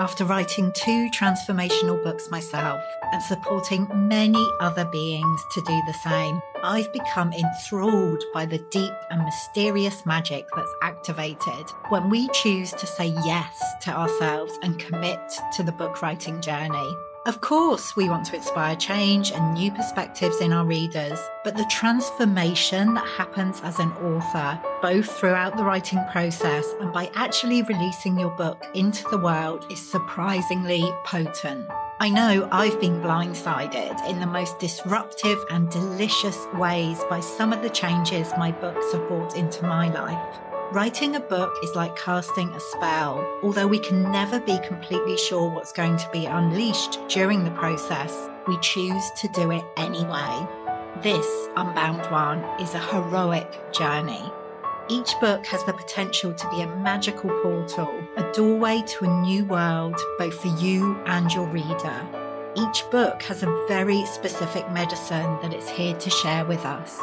After writing two transformational books myself and supporting many other beings to do the same, I've become enthralled by the deep and mysterious magic that's activated when we choose to say yes to ourselves and commit to the book writing journey. Of course, we want to inspire change and new perspectives in our readers, but the transformation that happens as an author, both throughout the writing process and by actually releasing your book into the world, is surprisingly potent. I know I've been blindsided in the most disruptive and delicious ways by some of the changes my books have brought into my life. Writing a book is like casting a spell. Although we can never be completely sure what's going to be unleashed during the process, we choose to do it anyway. This Unbound One is a heroic journey. Each book has the potential to be a magical portal, a doorway to a new world, both for you and your reader. Each book has a very specific medicine that it's here to share with us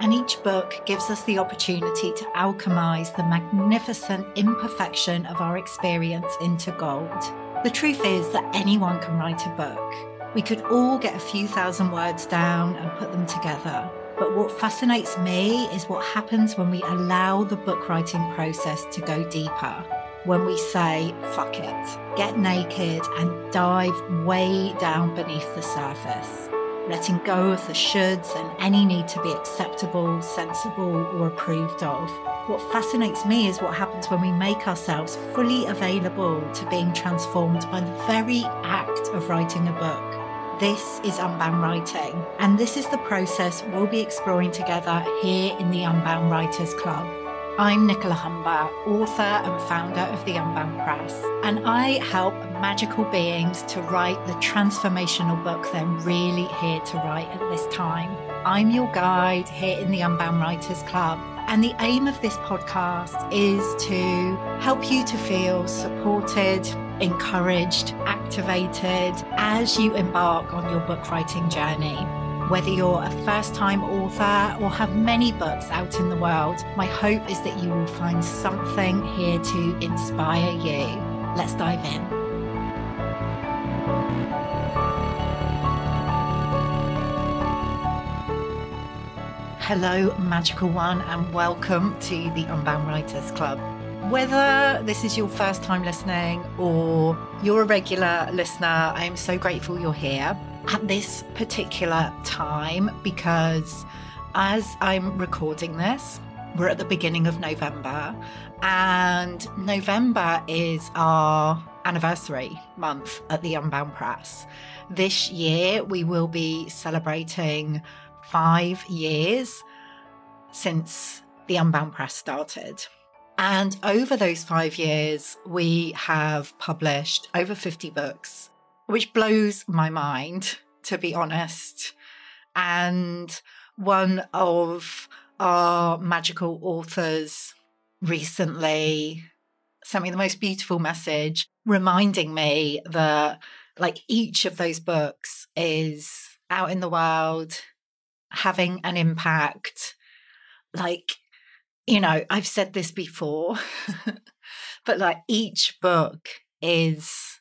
and each book gives us the opportunity to alchemize the magnificent imperfection of our experience into gold. The truth is that anyone can write a book. We could all get a few thousand words down and put them together. But what fascinates me is what happens when we allow the book writing process to go deeper. When we say, fuck it, get naked and dive way down beneath the surface letting go of the shoulds and any need to be acceptable, sensible, or approved of. What fascinates me is what happens when we make ourselves fully available to being transformed by the very act of writing a book. This is Unbound Writing, and this is the process we'll be exploring together here in the Unbound Writers Club. I'm Nicola Humber, author and founder of the Unbound Press, and I help magical beings to write the transformational book they're really here to write at this time. I'm your guide here in the Unbound Writers Club, and the aim of this podcast is to help you to feel supported, encouraged, activated as you embark on your book writing journey. Whether you're a first time author or have many books out in the world, my hope is that you will find something here to inspire you. Let's dive in. Hello, Magical One, and welcome to the Unbound Writers Club. Whether this is your first time listening or you're a regular listener, I am so grateful you're here at this particular time because as I'm recording this, we're at the beginning of November, and November is our anniversary month at the Unbound Press. This year, we will be celebrating five years since the Unbound Press started. And over those five years, we have published over 50 books which blows my mind, to be honest. And one of our magical authors recently sent me the most beautiful message reminding me that like each of those books is out in the world having an impact like you know i've said this before but like each book is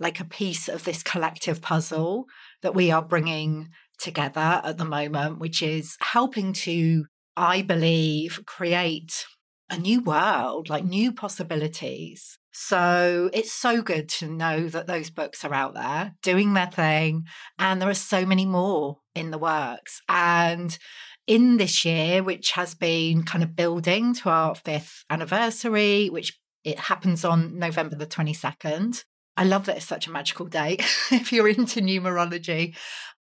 like a piece of this collective puzzle that we are bringing together at the moment, which is helping to, I believe, create a new world, like new possibilities. So it's so good to know that those books are out there doing their thing. And there are so many more in the works. And in this year, which has been kind of building to our fifth anniversary, which it happens on November the 22nd. I love that it's such a magical date. if you're into numerology,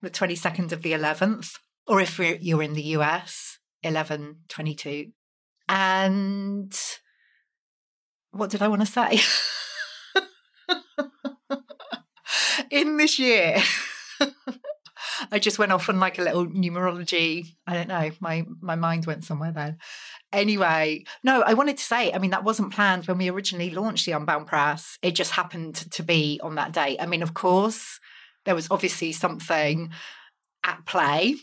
the 22nd of the 11th, or if you're in the US, 1122. And what did I want to say? in this year, I just went off on like a little numerology. I don't know. My my mind went somewhere then. Anyway, no, I wanted to say, I mean, that wasn't planned when we originally launched the Unbound Press. It just happened to be on that date. I mean, of course, there was obviously something at play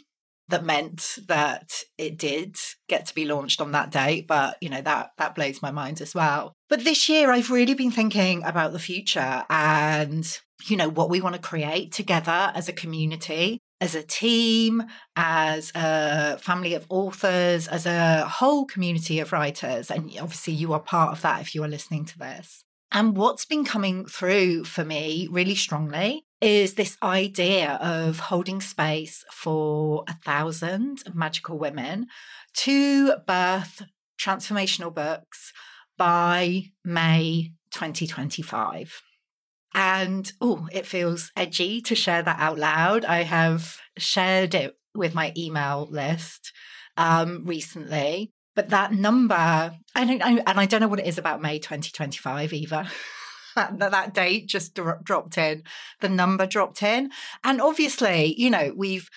that meant that it did get to be launched on that date but you know that that blows my mind as well but this year i've really been thinking about the future and you know what we want to create together as a community as a team as a family of authors as a whole community of writers and obviously you are part of that if you are listening to this and what's been coming through for me really strongly is this idea of holding space for a thousand magical women to birth transformational books by May 2025. And oh, it feels edgy to share that out loud. I have shared it with my email list um, recently. But that number, I don't, I, and I don't know what it is about May 2025 either. that, that date just dropped in, the number dropped in. And obviously, you know, we've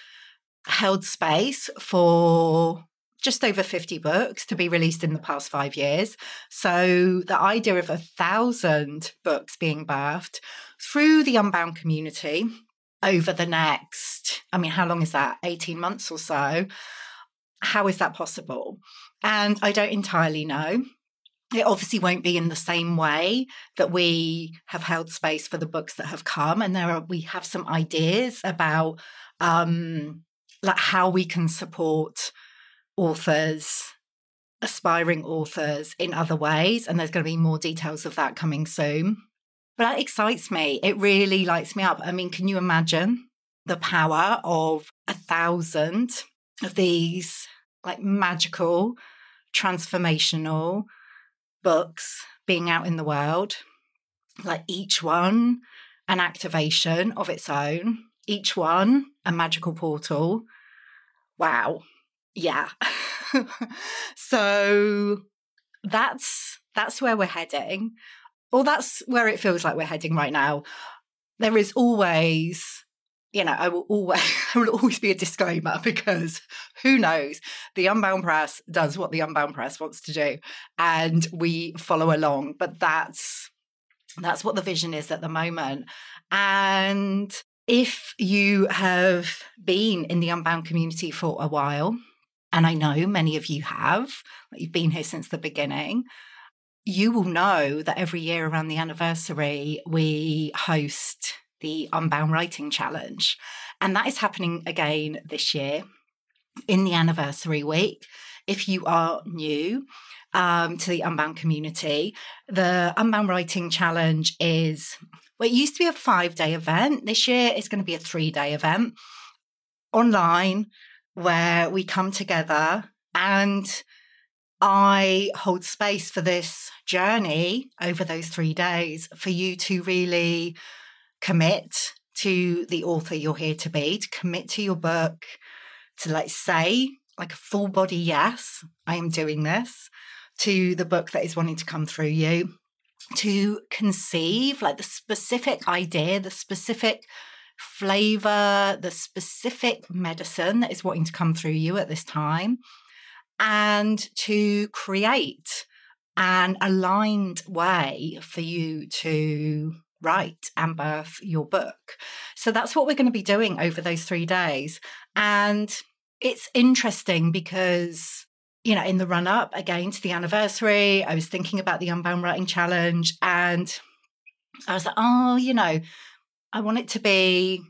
held space for just over 50 books to be released in the past five years. So the idea of a thousand books being birthed through the Unbound community over the next, I mean, how long is that? 18 months or so. How is that possible? And I don't entirely know. It obviously won't be in the same way that we have held space for the books that have come. And there are, we have some ideas about um, like how we can support authors aspiring authors in other ways and there's going to be more details of that coming soon but that excites me it really lights me up i mean can you imagine the power of a thousand of these like magical transformational books being out in the world, like each one an activation of its own, each one a magical portal. Wow. Yeah. so that's that's where we're heading. Or that's where it feels like we're heading right now. There is always you know, I will always I will always be a disclaimer because who knows? The Unbound Press does what the Unbound Press wants to do, and we follow along. But that's that's what the vision is at the moment. And if you have been in the Unbound community for a while, and I know many of you have, you've been here since the beginning, you will know that every year around the anniversary, we host the Unbound Writing Challenge. And that is happening again this year in the anniversary week. If you are new um, to the Unbound community, the Unbound Writing Challenge is, well, it used to be a five day event. This year it's going to be a three day event online where we come together and I hold space for this journey over those three days for you to really commit to the author you're here to be, to commit to your book, to like say, like a full body yes, I am doing this, to the book that is wanting to come through you, to conceive like the specific idea, the specific flavor, the specific medicine that is wanting to come through you at this time, and to create an aligned way for you to write and birth your book. So that's what we're going to be doing over those three days. And it's interesting because, you know, in the run up again to the anniversary, I was thinking about the Unbound Writing Challenge and I was like, oh, you know, I want it to be,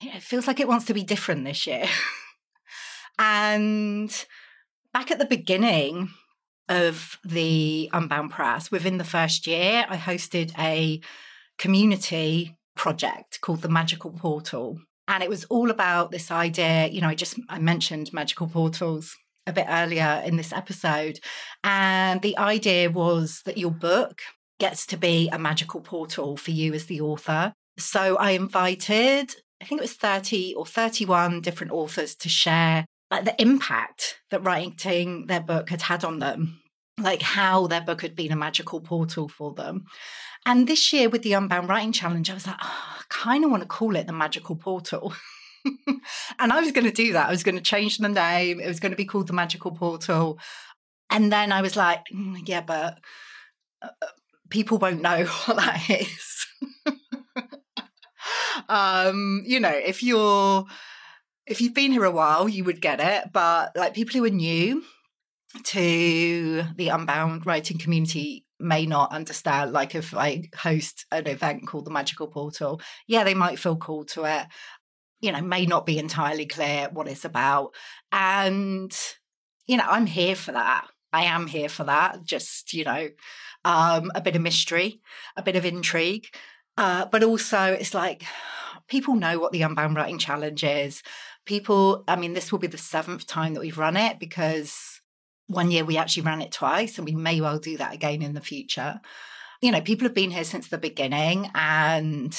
it feels like it wants to be different this year. and back at the beginning, of the Unbound Press, within the first year, I hosted a community project called the Magical Portal. And it was all about this idea, you know, I just I mentioned magical portals a bit earlier in this episode. And the idea was that your book gets to be a magical portal for you as the author. So I invited, I think it was 30 or 31 different authors to share like the impact that writing their book had had on them, like how their book had been a magical portal for them. And this year with the Unbound Writing Challenge, I was like, oh, I kind of want to call it the Magical Portal. and I was going to do that. I was going to change the name. It was going to be called the Magical Portal. And then I was like, mm, yeah, but uh, uh people won't know what that is. um, you know, if you're if you've been here a while, you would get it. But like people who are new to the Unbound writing community may not understand. Like if I host an event called the Magical Portal, yeah, they might feel called to it. You know, may not be entirely clear what it's about. And, you know, I'm here for that. I am here for that. Just, you know, um, a bit of mystery, a bit of intrigue. Uh, but also, it's like people know what the Unbound Writing Challenge is. People, I mean, this will be the seventh time that we've run it because one year we actually ran it twice, and we may well do that again in the future. You know, people have been here since the beginning, and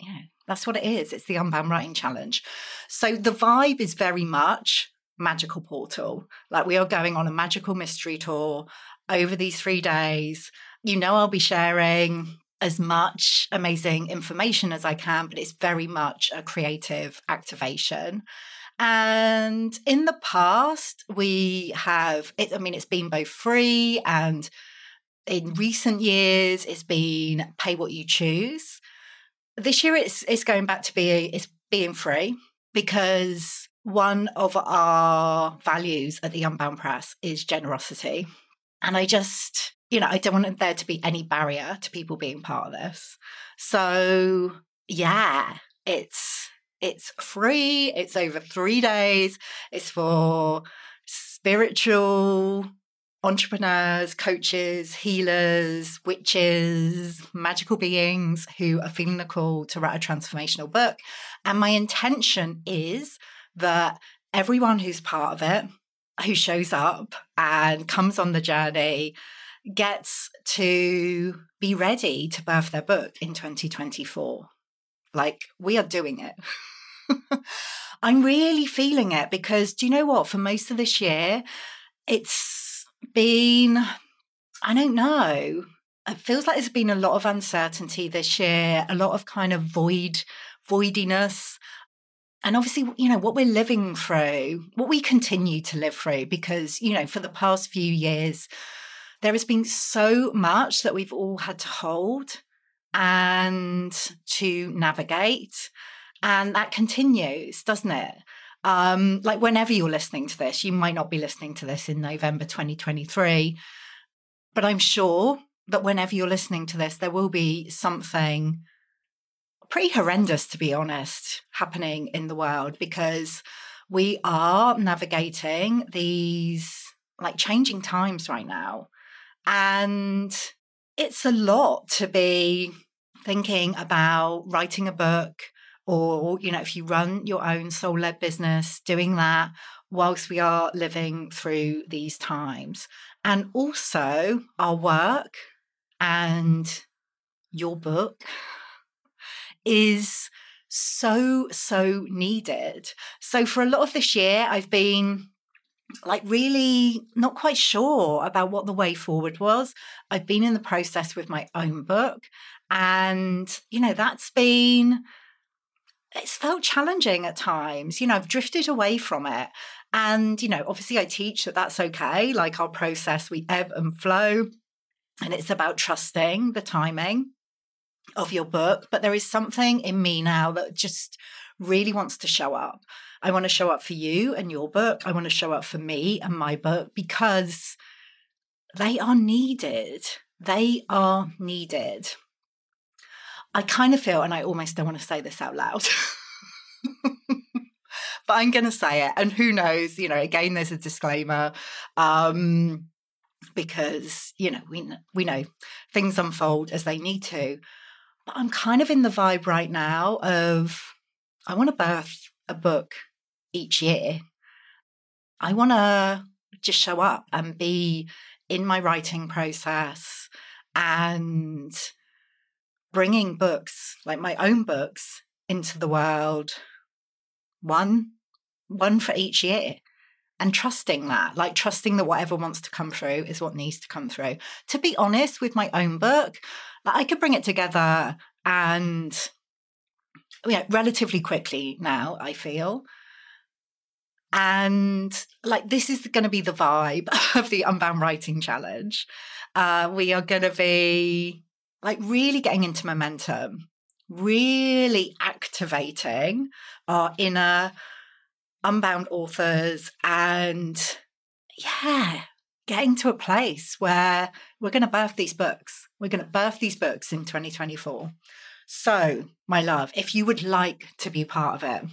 yeah, that's what it is. It's the Unbound Writing Challenge. So the vibe is very much magical portal. Like we are going on a magical mystery tour over these three days. You know, I'll be sharing as much amazing information as I can, but it's very much a creative activation. And in the past, we have, it, I mean, it's been both free and in recent years, it's been pay what you choose. This year, it's, it's going back to be, it's being free because one of our values at the Unbound Press is generosity. And I just, you know, I don't want there to be any barrier to people being part of this. So yeah, it's it's free. It's over three days. It's for spiritual entrepreneurs, coaches, healers, witches, magical beings who are feeling the call to write a transformational book. And my intention is that everyone who's part of it, who shows up and comes on the journey, gets to be ready to birth their book in 2024. Like, we are doing it. I'm really feeling it because do you know what? For most of this year, it's been, I don't know, it feels like there's been a lot of uncertainty this year, a lot of kind of void, voidiness. And obviously, you know, what we're living through, what we continue to live through, because, you know, for the past few years, there has been so much that we've all had to hold and to navigate. And that continues, doesn't it? Um, like whenever you're listening to this, you might not be listening to this in November 2023, but I'm sure that whenever you're listening to this, there will be something pretty horrendous, to be honest, happening in the world because we are navigating these like changing times right now. And it's a lot to be thinking about writing a book or, you know, if you run your own soul led business, doing that whilst we are living through these times. And also our work and your book is so, so needed. So for a lot of this year, I've been like really not quite sure about what the way forward was. I've been in the process with my own book and you know that's been it's felt challenging at times. You know, I've drifted away from it. And, you know, obviously I teach that that's okay. Like our process, we ebb and flow. And it's about trusting the timing of your book. But there is something in me now that just really wants to show up. I want to show up for you and your book. I want to show up for me and my book because they are needed. They are needed. I kind of feel, and I almost don't want to say this out loud. but I'm going to say it. And who knows, you know, again, there's a disclaimer. Um, because you know we we know things unfold as they need to but i'm kind of in the vibe right now of i want to birth a book each year. I want to just show up and be in my writing process and bringing books, like my own books, into the world, one, one for each year. And trusting that, like trusting that whatever wants to come through is what needs to come through. To be honest, with my own book, I could bring it together and you know, relatively quickly now, I feel. And like, this is going to be the vibe of the Unbound Writing Challenge. Uh, we are going to be like really getting into momentum, really activating our inner unbound authors and yeah, getting to a place where we're going to birth these books. We're going to birth these books in 2024. So, my love, if you would like to be part of it,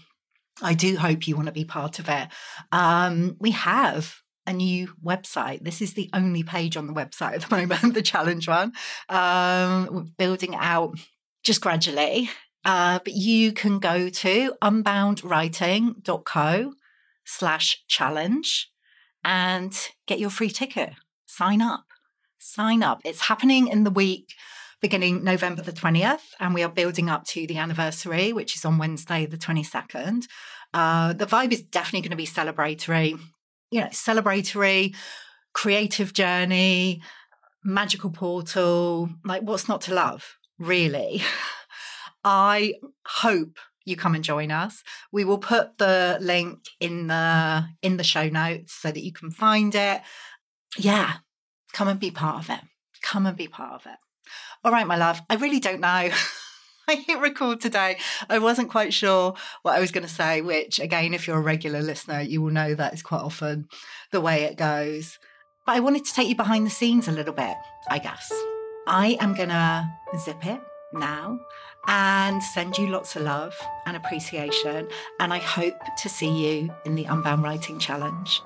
I do hope you want to be part of it. Um, we have a new website. This is the only page on the website at the moment, the challenge one. Um, we're building out just gradually. Uh, but you can go to unboundwriting.co slash challenge and get your free ticket. Sign up. Sign up. It's happening in the week beginning November the 20th, and we are building up to the anniversary, which is on Wednesday, the 22nd. Uh, the vibe is definitely going to be celebratory, you know, celebratory, creative journey, magical portal. Like, what's not to love, really? I hope you come and join us. We will put the link in the in the show notes so that you can find it. Yeah, come and be part of it. Come and be part of it. All right, my love. I really don't know. I hit record today. I wasn't quite sure what I was going to say, which, again, if you're a regular listener, you will know that is quite often the way it goes. But I wanted to take you behind the scenes a little bit, I guess. I am going to zip it now and send you lots of love and appreciation. And I hope to see you in the Unbound Writing Challenge.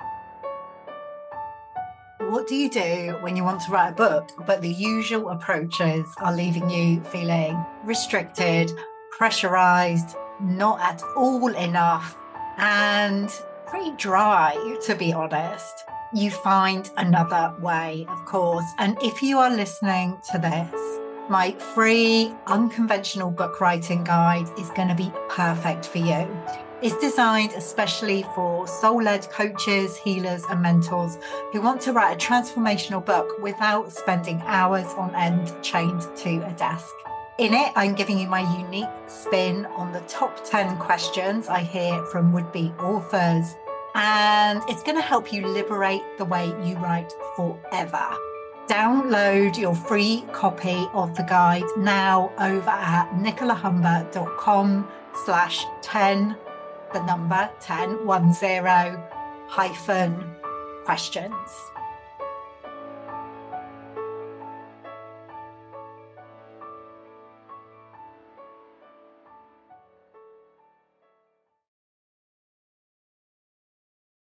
What do you do when you want to write a book, but the usual approaches are leaving you feeling restricted, pressurized, not at all enough, and pretty dry, to be honest? You find another way, of course. And if you are listening to this, my free unconventional book writing guide is going to be perfect for you. It's designed especially for soul led coaches, healers, and mentors who want to write a transformational book without spending hours on end chained to a desk. In it, I'm giving you my unique spin on the top 10 questions I hear from would be authors. And it's going to help you liberate the way you write forever. Download your free copy of the guide now over at nicolahumber.com slash 10, the number 10, 10 hyphen questions.